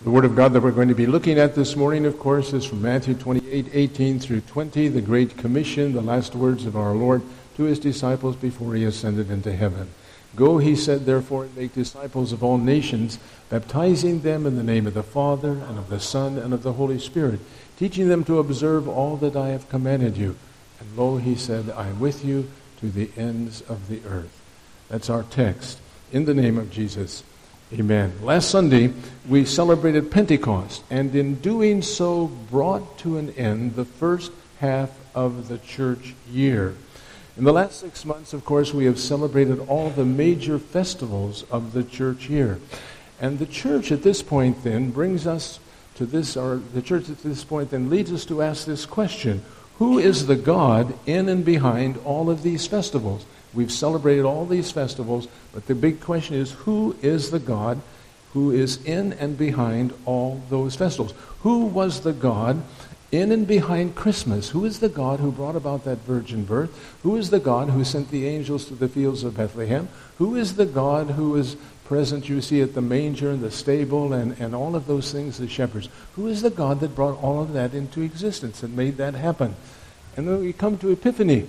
The Word of God that we're going to be looking at this morning, of course, is from Matthew 28, 18 through 20, the Great Commission, the last words of our Lord to his disciples before he ascended into heaven. Go, he said, therefore, and make disciples of all nations, baptizing them in the name of the Father, and of the Son, and of the Holy Spirit, teaching them to observe all that I have commanded you. And lo, he said, I am with you to the ends of the earth. That's our text. In the name of Jesus. Amen. Last Sunday, we celebrated Pentecost, and in doing so, brought to an end the first half of the church year. In the last six months, of course, we have celebrated all the major festivals of the church year. And the church at this point then brings us to this, or the church at this point then leads us to ask this question Who is the God in and behind all of these festivals? We've celebrated all these festivals, but the big question is who is the God who is in and behind all those festivals? Who was the God in and behind Christmas? Who is the God who brought about that virgin birth? Who is the God who sent the angels to the fields of Bethlehem? Who is the God who is present, you see, at the manger and the stable and, and all of those things, the shepherds? Who is the God that brought all of that into existence and made that happen? And then we come to Epiphany.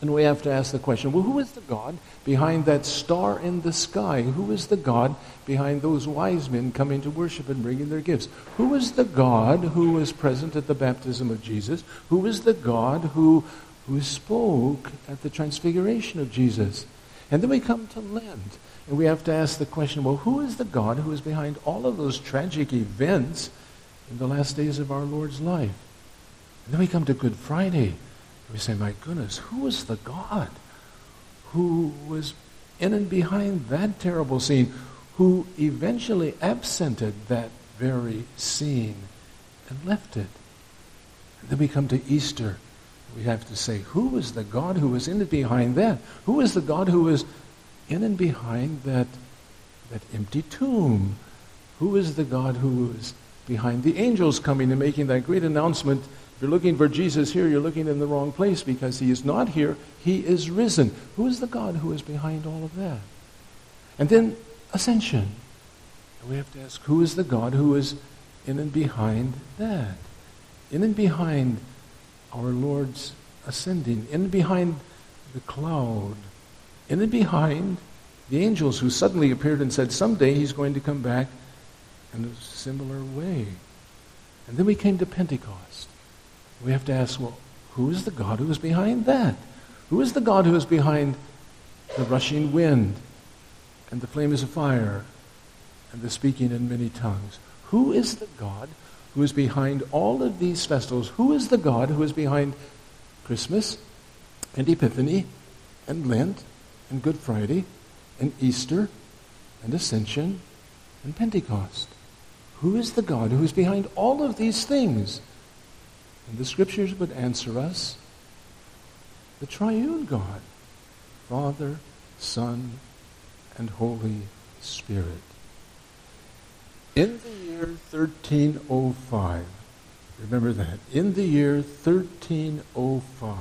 And we have to ask the question well, who is the God behind that star in the sky? Who is the God behind those wise men coming to worship and bringing their gifts? Who is the God who was present at the baptism of Jesus? Who is the God who, who spoke at the transfiguration of Jesus? And then we come to Lent, and we have to ask the question well, who is the God who is behind all of those tragic events in the last days of our Lord's life? And then we come to Good Friday. We say, my goodness, who was the God who was in and behind that terrible scene, who eventually absented that very scene and left it? And then we come to Easter. We have to say, who was the God who was in and behind that? Who was the God who was in and behind that, that empty tomb? Who is the God who was behind the angels coming and making that great announcement if you're looking for Jesus here, you're looking in the wrong place because he is not here. He is risen. Who is the God who is behind all of that? And then ascension. And we have to ask who is the God who is in and behind that? In and behind our Lord's ascending, in and behind the cloud, in and behind the angels who suddenly appeared and said, Someday he's going to come back in a similar way. And then we came to Pentecost. We have to ask, well, who is the God who is behind that? Who is the God who is behind the rushing wind and the flames of fire and the speaking in many tongues? Who is the God who is behind all of these festivals? Who is the God who is behind Christmas and Epiphany and Lent and Good Friday and Easter and Ascension and Pentecost? Who is the God who is behind all of these things? And the scriptures would answer us the triune God, Father, Son, and Holy Spirit. In the year 1305, remember that, in the year 1305,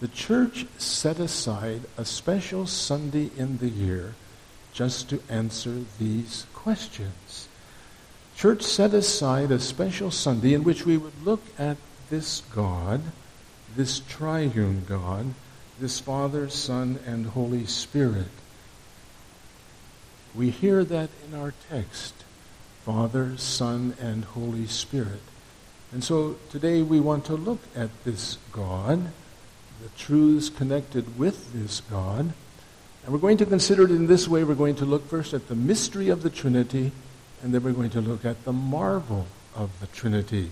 the church set aside a special Sunday in the year just to answer these questions church set aside a special Sunday in which we would look at this God, this triune God, this Father, Son, and Holy Spirit. We hear that in our text Father, Son, and Holy Spirit. And so today we want to look at this God, the truths connected with this God. And we're going to consider it in this way. We're going to look first at the mystery of the Trinity and then we're going to look at the marvel of the Trinity.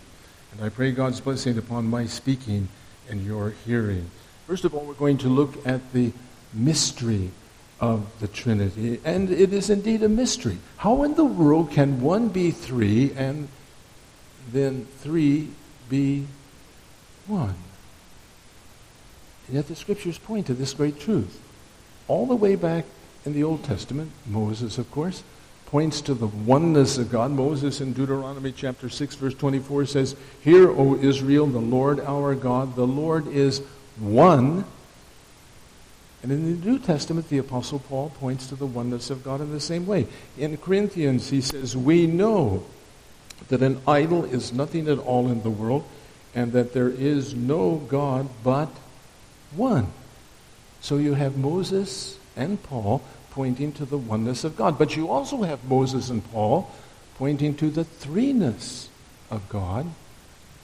And I pray God's blessing upon my speaking and your hearing. First of all, we're going to look at the mystery of the Trinity. And it is indeed a mystery. How in the world can one be three and then three be one? And yet the scriptures point to this great truth. All the way back in the Old Testament, Moses, of course, points to the oneness of God. Moses in Deuteronomy chapter 6, verse 24 says, Hear, O Israel, the Lord our God, the Lord is one. And in the New Testament, the Apostle Paul points to the oneness of God in the same way. In Corinthians, he says, We know that an idol is nothing at all in the world, and that there is no God but one. So you have Moses and Paul pointing to the oneness of God. But you also have Moses and Paul pointing to the threeness of God.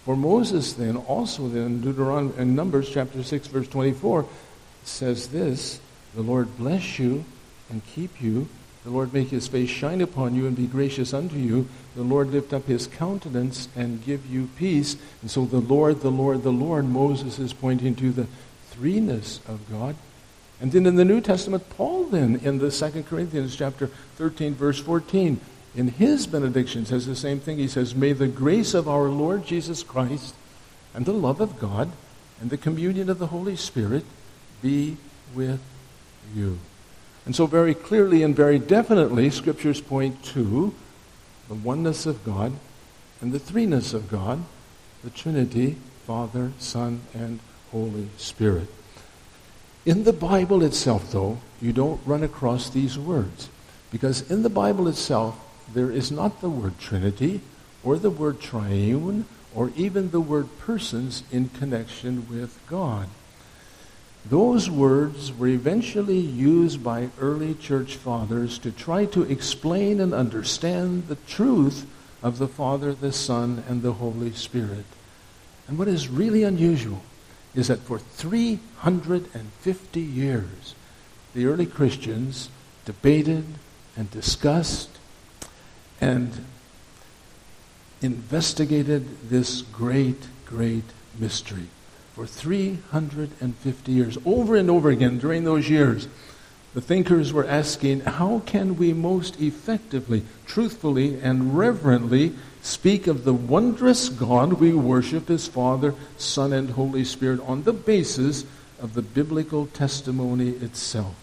For Moses then also then Deuteronomy in Numbers chapter 6 verse 24 says this, the Lord bless you and keep you. The Lord make his face shine upon you and be gracious unto you. The Lord lift up his countenance and give you peace. And so the Lord, the Lord, the Lord, Moses is pointing to the threeness of God. And then in the New Testament, Paul then in the Second Corinthians chapter 13, verse 14, in his benediction says the same thing. He says, May the grace of our Lord Jesus Christ and the love of God and the communion of the Holy Spirit be with you. And so, very clearly and very definitely, scriptures point to the oneness of God and the threeness of God, the Trinity, Father, Son, and Holy Spirit. In the Bible itself, though, you don't run across these words. Because in the Bible itself, there is not the word Trinity or the word triune or even the word persons in connection with God. Those words were eventually used by early church fathers to try to explain and understand the truth of the Father, the Son, and the Holy Spirit. And what is really unusual is that for 350 years, the early Christians debated and discussed and investigated this great, great mystery for 350 years. Over and over again during those years, the thinkers were asking, how can we most effectively, truthfully, and reverently speak of the wondrous God we worship as Father, Son, and Holy Spirit on the basis of the biblical testimony itself.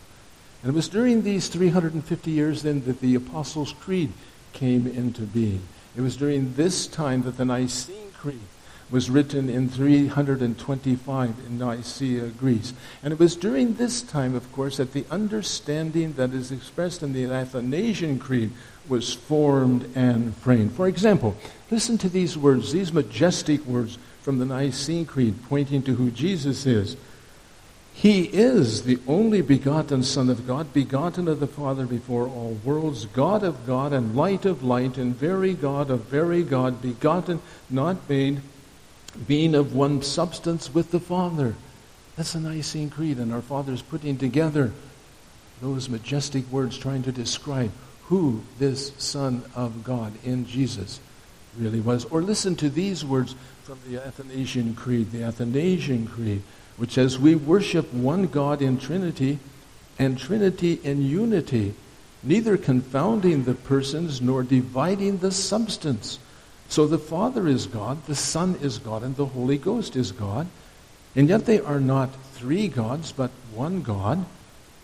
And it was during these 350 years then that the Apostles' Creed came into being. It was during this time that the Nicene Creed was written in 325 in Nicaea, Greece. And it was during this time, of course, that the understanding that is expressed in the Athanasian Creed was formed and framed. For example, listen to these words, these majestic words from the Nicene Creed pointing to who Jesus is. He is the only begotten Son of God, begotten of the Father before all worlds, God of God and light of light, and very God of very God, begotten, not made, being of one substance with the Father. That's the Nicene Creed, and our Father's putting together those majestic words trying to describe who this Son of God in Jesus really was. Or listen to these words from the Athanasian Creed, the Athanasian Creed, which says, We worship one God in Trinity and Trinity in unity, neither confounding the persons nor dividing the substance. So the Father is God, the Son is God, and the Holy Ghost is God. And yet they are not three gods, but one God.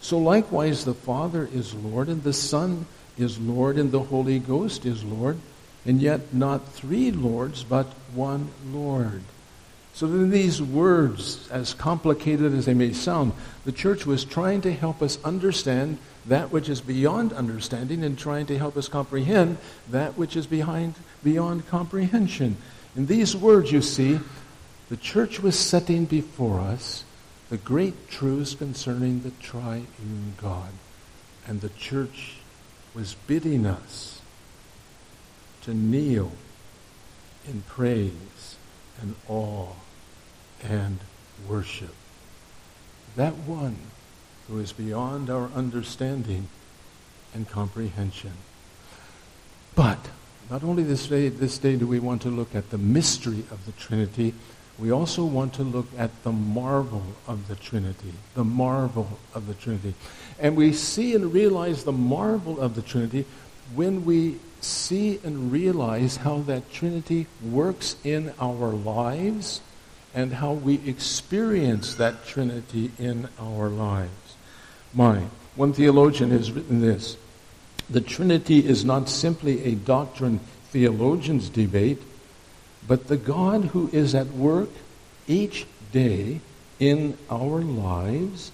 So likewise the Father is Lord, and the Son is Lord and the Holy Ghost is Lord, and yet not three Lords, but one Lord. So in these words, as complicated as they may sound, the church was trying to help us understand that which is beyond understanding and trying to help us comprehend that which is behind, beyond comprehension. In these words, you see, the church was setting before us the great truths concerning the triune God. And the church was bidding us to kneel in praise and awe and worship. That one who is beyond our understanding and comprehension. But not only this day, this day do we want to look at the mystery of the Trinity, we also want to look at the marvel of the Trinity. The marvel of the Trinity. And we see and realize the marvel of the Trinity when we see and realize how that Trinity works in our lives and how we experience that Trinity in our lives. My, one theologian has written this The Trinity is not simply a doctrine theologians debate but the God who is at work each day in our lives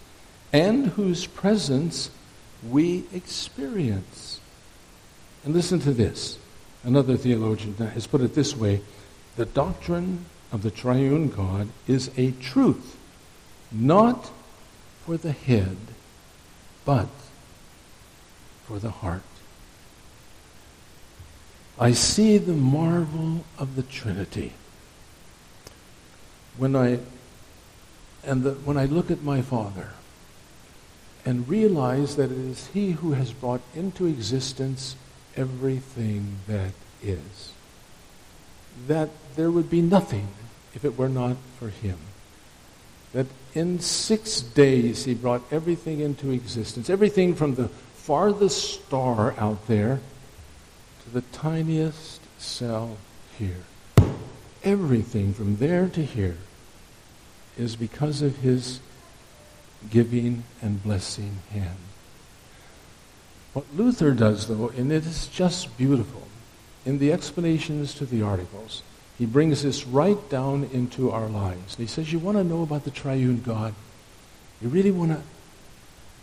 and whose presence we experience. And listen to this. Another theologian has put it this way the doctrine of the triune God is a truth, not for the head, but for the heart. I see the marvel of the Trinity. When I, and the, when I look at my Father and realize that it is He who has brought into existence everything that is, that there would be nothing if it were not for Him. That in six days He brought everything into existence, everything from the farthest star out there to the tiniest cell here. Everything from there to here is because of his giving and blessing hand. What Luther does, though, and it is just beautiful, in the explanations to the articles, he brings this right down into our lives. He says, You want to know about the triune God? You really want to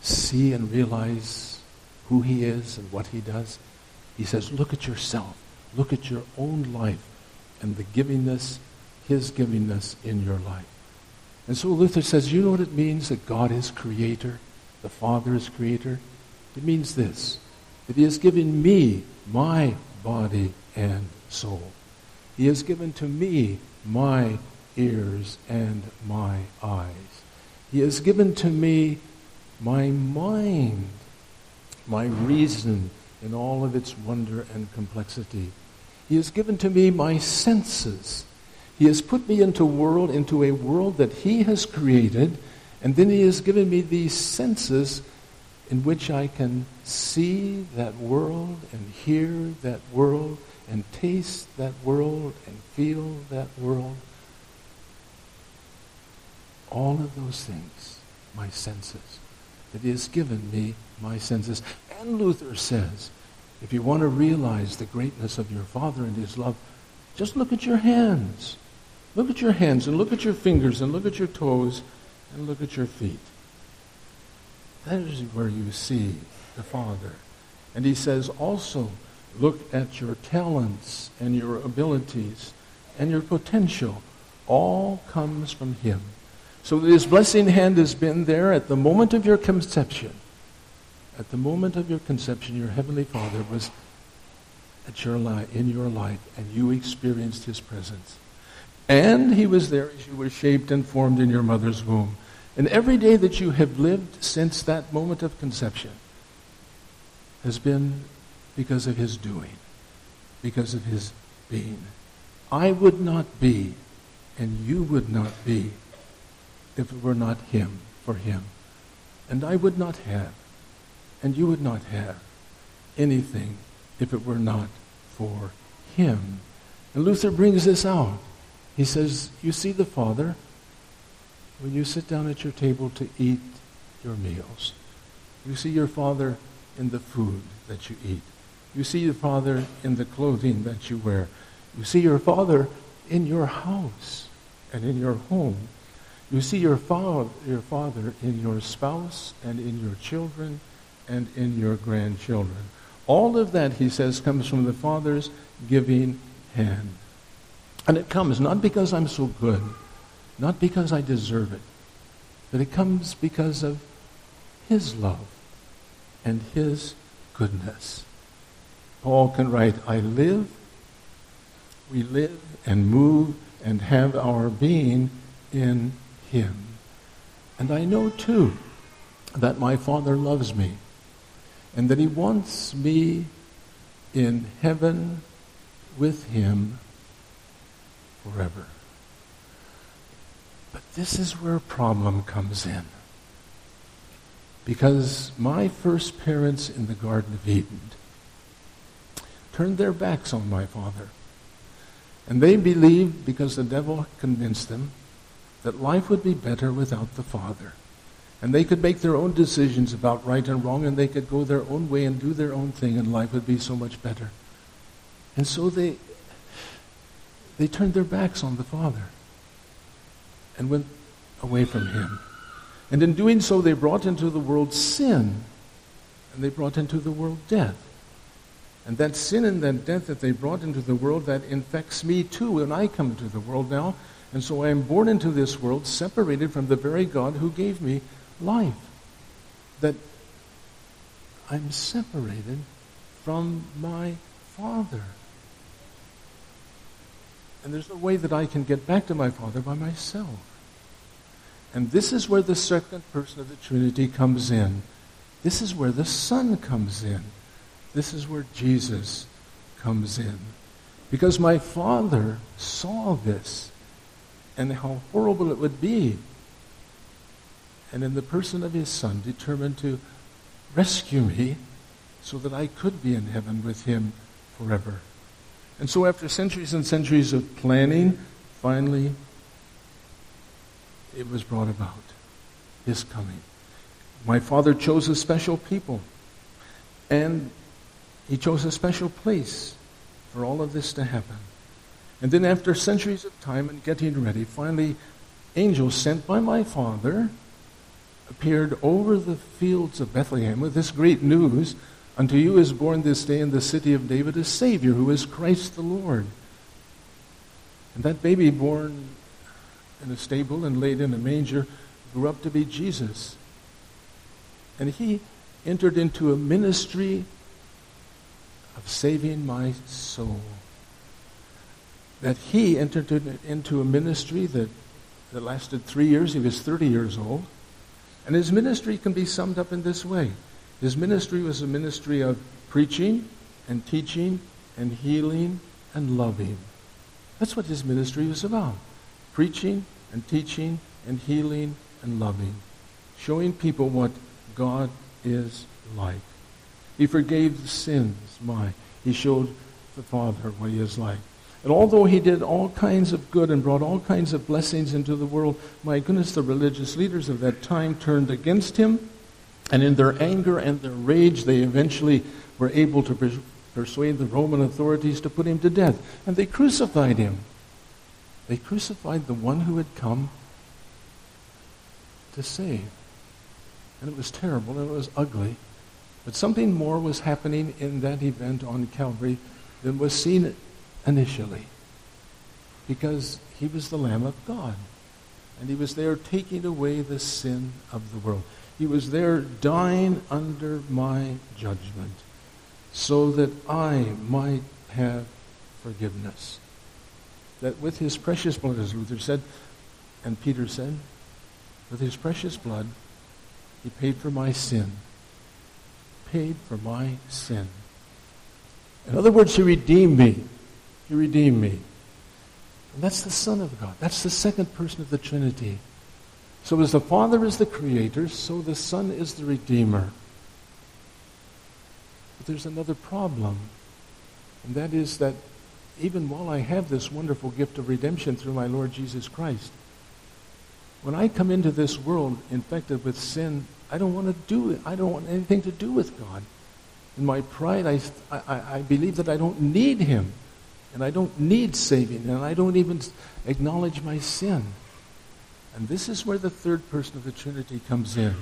see and realize who he is and what he does? He says, Look at yourself. Look at your own life and the givingness, his givingness in your life. And so Luther says, You know what it means that God is creator? The Father is creator? It means this that he has given me my body and soul. He has given to me my ears and my eyes. He has given to me my mind, my reason in all of its wonder and complexity. He has given to me my senses. He has put me into world into a world that he has created, and then he has given me these senses in which I can see that world and hear that world and taste that world and feel that world. All of those things, my senses, that he has given me my senses. And Luther says, if you want to realize the greatness of your Father and his love, just look at your hands. Look at your hands and look at your fingers and look at your toes and look at your feet. That is where you see the Father. And he says also, look at your talents and your abilities and your potential. All comes from him. So his blessing hand has been there at the moment of your conception at the moment of your conception, your heavenly Father was at your life, in your life, and you experienced his presence. And he was there as you were shaped and formed in your mother's womb. And every day that you have lived since that moment of conception has been because of his doing, because of his being. I would not be, and you would not be, if it were not him, for him. And I would not have and you would not have anything if it were not for him. And Luther brings this out. He says, You see the Father when you sit down at your table to eat your meals. You see your Father in the food that you eat. You see your Father in the clothing that you wear. You see your Father in your house and in your home. You see your father, your father in your spouse and in your children and in your grandchildren. All of that, he says, comes from the Father's giving hand. And it comes not because I'm so good, not because I deserve it, but it comes because of his love and his goodness. Paul can write, I live, we live and move and have our being in him. And I know too that my Father loves me and that he wants me in heaven with him forever. But this is where a problem comes in. Because my first parents in the Garden of Eden turned their backs on my father. And they believed, because the devil convinced them, that life would be better without the father. And they could make their own decisions about right and wrong, and they could go their own way and do their own thing, and life would be so much better. And so they, they turned their backs on the Father and went away from Him. And in doing so, they brought into the world sin, and they brought into the world death. And that sin and that death that they brought into the world, that infects me too when I come into the world now. And so I am born into this world separated from the very God who gave me life. That I'm separated from my Father. And there's no way that I can get back to my Father by myself. And this is where the second person of the Trinity comes in. This is where the Son comes in. This is where Jesus comes in. Because my Father saw this and how horrible it would be. And in the person of his Son, determined to rescue me so that I could be in heaven with him forever. And so, after centuries and centuries of planning, finally, it was brought about his coming. My father chose a special people, and he chose a special place for all of this to happen. And then, after centuries of time and getting ready, finally, angels sent by my father appeared over the fields of Bethlehem with this great news Unto you is born this day in the city of David a Savior who is Christ the Lord. And that baby born in a stable and laid in a manger grew up to be Jesus. And he entered into a ministry of saving my soul. That he entered into a ministry that, that lasted three years. He was 30 years old. And his ministry can be summed up in this way His ministry was a ministry of preaching and teaching and healing and loving. That's what his ministry was about preaching and teaching and healing and loving, showing people what God is like. He forgave the sins, my. He showed the Father what he is like. And although he did all kinds of good and brought all kinds of blessings into the world, my goodness, the religious leaders of that time turned against him. And in their anger and their rage, they eventually were able to persuade the Roman authorities to put him to death. And they crucified him. They crucified the one who had come to save. And it was terrible and it was ugly. But something more was happening in that event on Calvary than was seen initially. Because he was the Lamb of God. And he was there taking away the sin of the world. He was there dying under my judgment so that I might have forgiveness. That with his precious blood, as Luther said, and Peter said, with his precious blood, he paid for my sin. Paid for my sin. In other words, he redeemed me. He redeemed me. And that's the Son of God. That's the second person of the Trinity. So as the Father is the creator, so the Son is the Redeemer. But there's another problem. And that is that even while I have this wonderful gift of redemption through my Lord Jesus Christ, when I come into this world infected with sin, I don't want to do it. I don't want anything to do with God. In my pride, I, I, I believe that I don't need Him. And I don't need saving. And I don't even acknowledge my sin. And this is where the third person of the Trinity comes in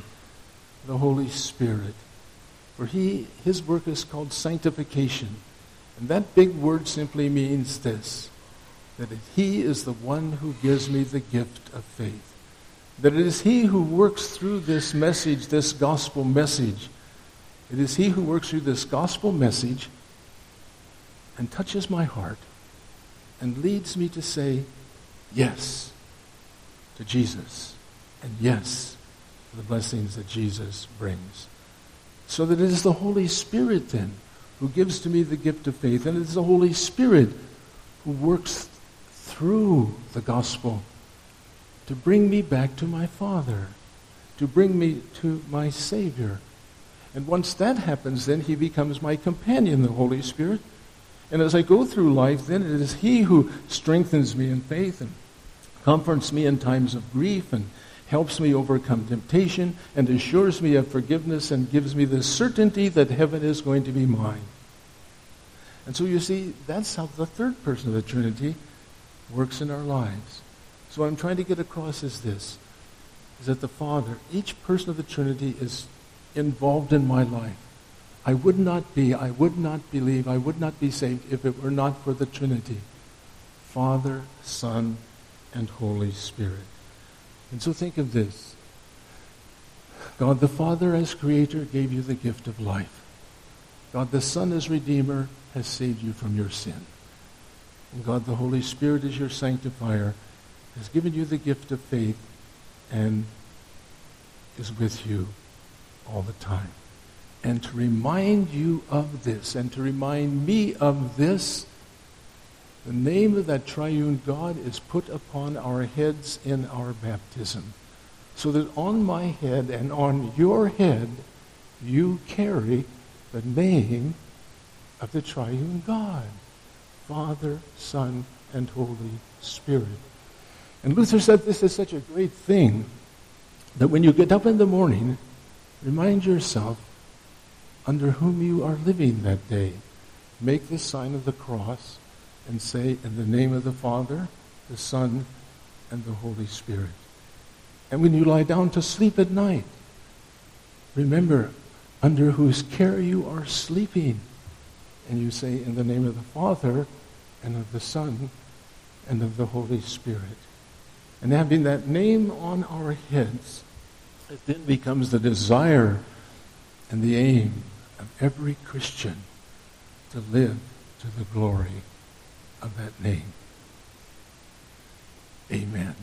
the Holy Spirit. For he, his work is called sanctification. And that big word simply means this that he is the one who gives me the gift of faith that it is He who works through this message, this gospel message. It is He who works through this gospel message and touches my heart and leads me to say yes to Jesus and yes to the blessings that Jesus brings. So that it is the Holy Spirit then who gives to me the gift of faith, and it is the Holy Spirit who works through the gospel to bring me back to my Father, to bring me to my Savior. And once that happens, then He becomes my companion, the Holy Spirit. And as I go through life, then it is He who strengthens me in faith and comforts me in times of grief and helps me overcome temptation and assures me of forgiveness and gives me the certainty that heaven is going to be mine. And so you see, that's how the third person of the Trinity works in our lives. So what I'm trying to get across is this, is that the Father, each person of the Trinity is involved in my life. I would not be, I would not believe, I would not be saved if it were not for the Trinity Father, Son, and Holy Spirit. And so think of this God the Father, as Creator, gave you the gift of life. God the Son, as Redeemer, has saved you from your sin. And God the Holy Spirit, as your sanctifier, has given you the gift of faith and is with you all the time. And to remind you of this, and to remind me of this, the name of that triune God is put upon our heads in our baptism. So that on my head and on your head, you carry the name of the triune God Father, Son, and Holy Spirit. And Luther said this is such a great thing that when you get up in the morning, remind yourself under whom you are living that day. Make the sign of the cross and say, In the name of the Father, the Son, and the Holy Spirit. And when you lie down to sleep at night, remember under whose care you are sleeping. And you say, In the name of the Father, and of the Son, and of the Holy Spirit. And having that name on our heads, it then becomes the desire and the aim of every Christian to live to the glory of that name. Amen.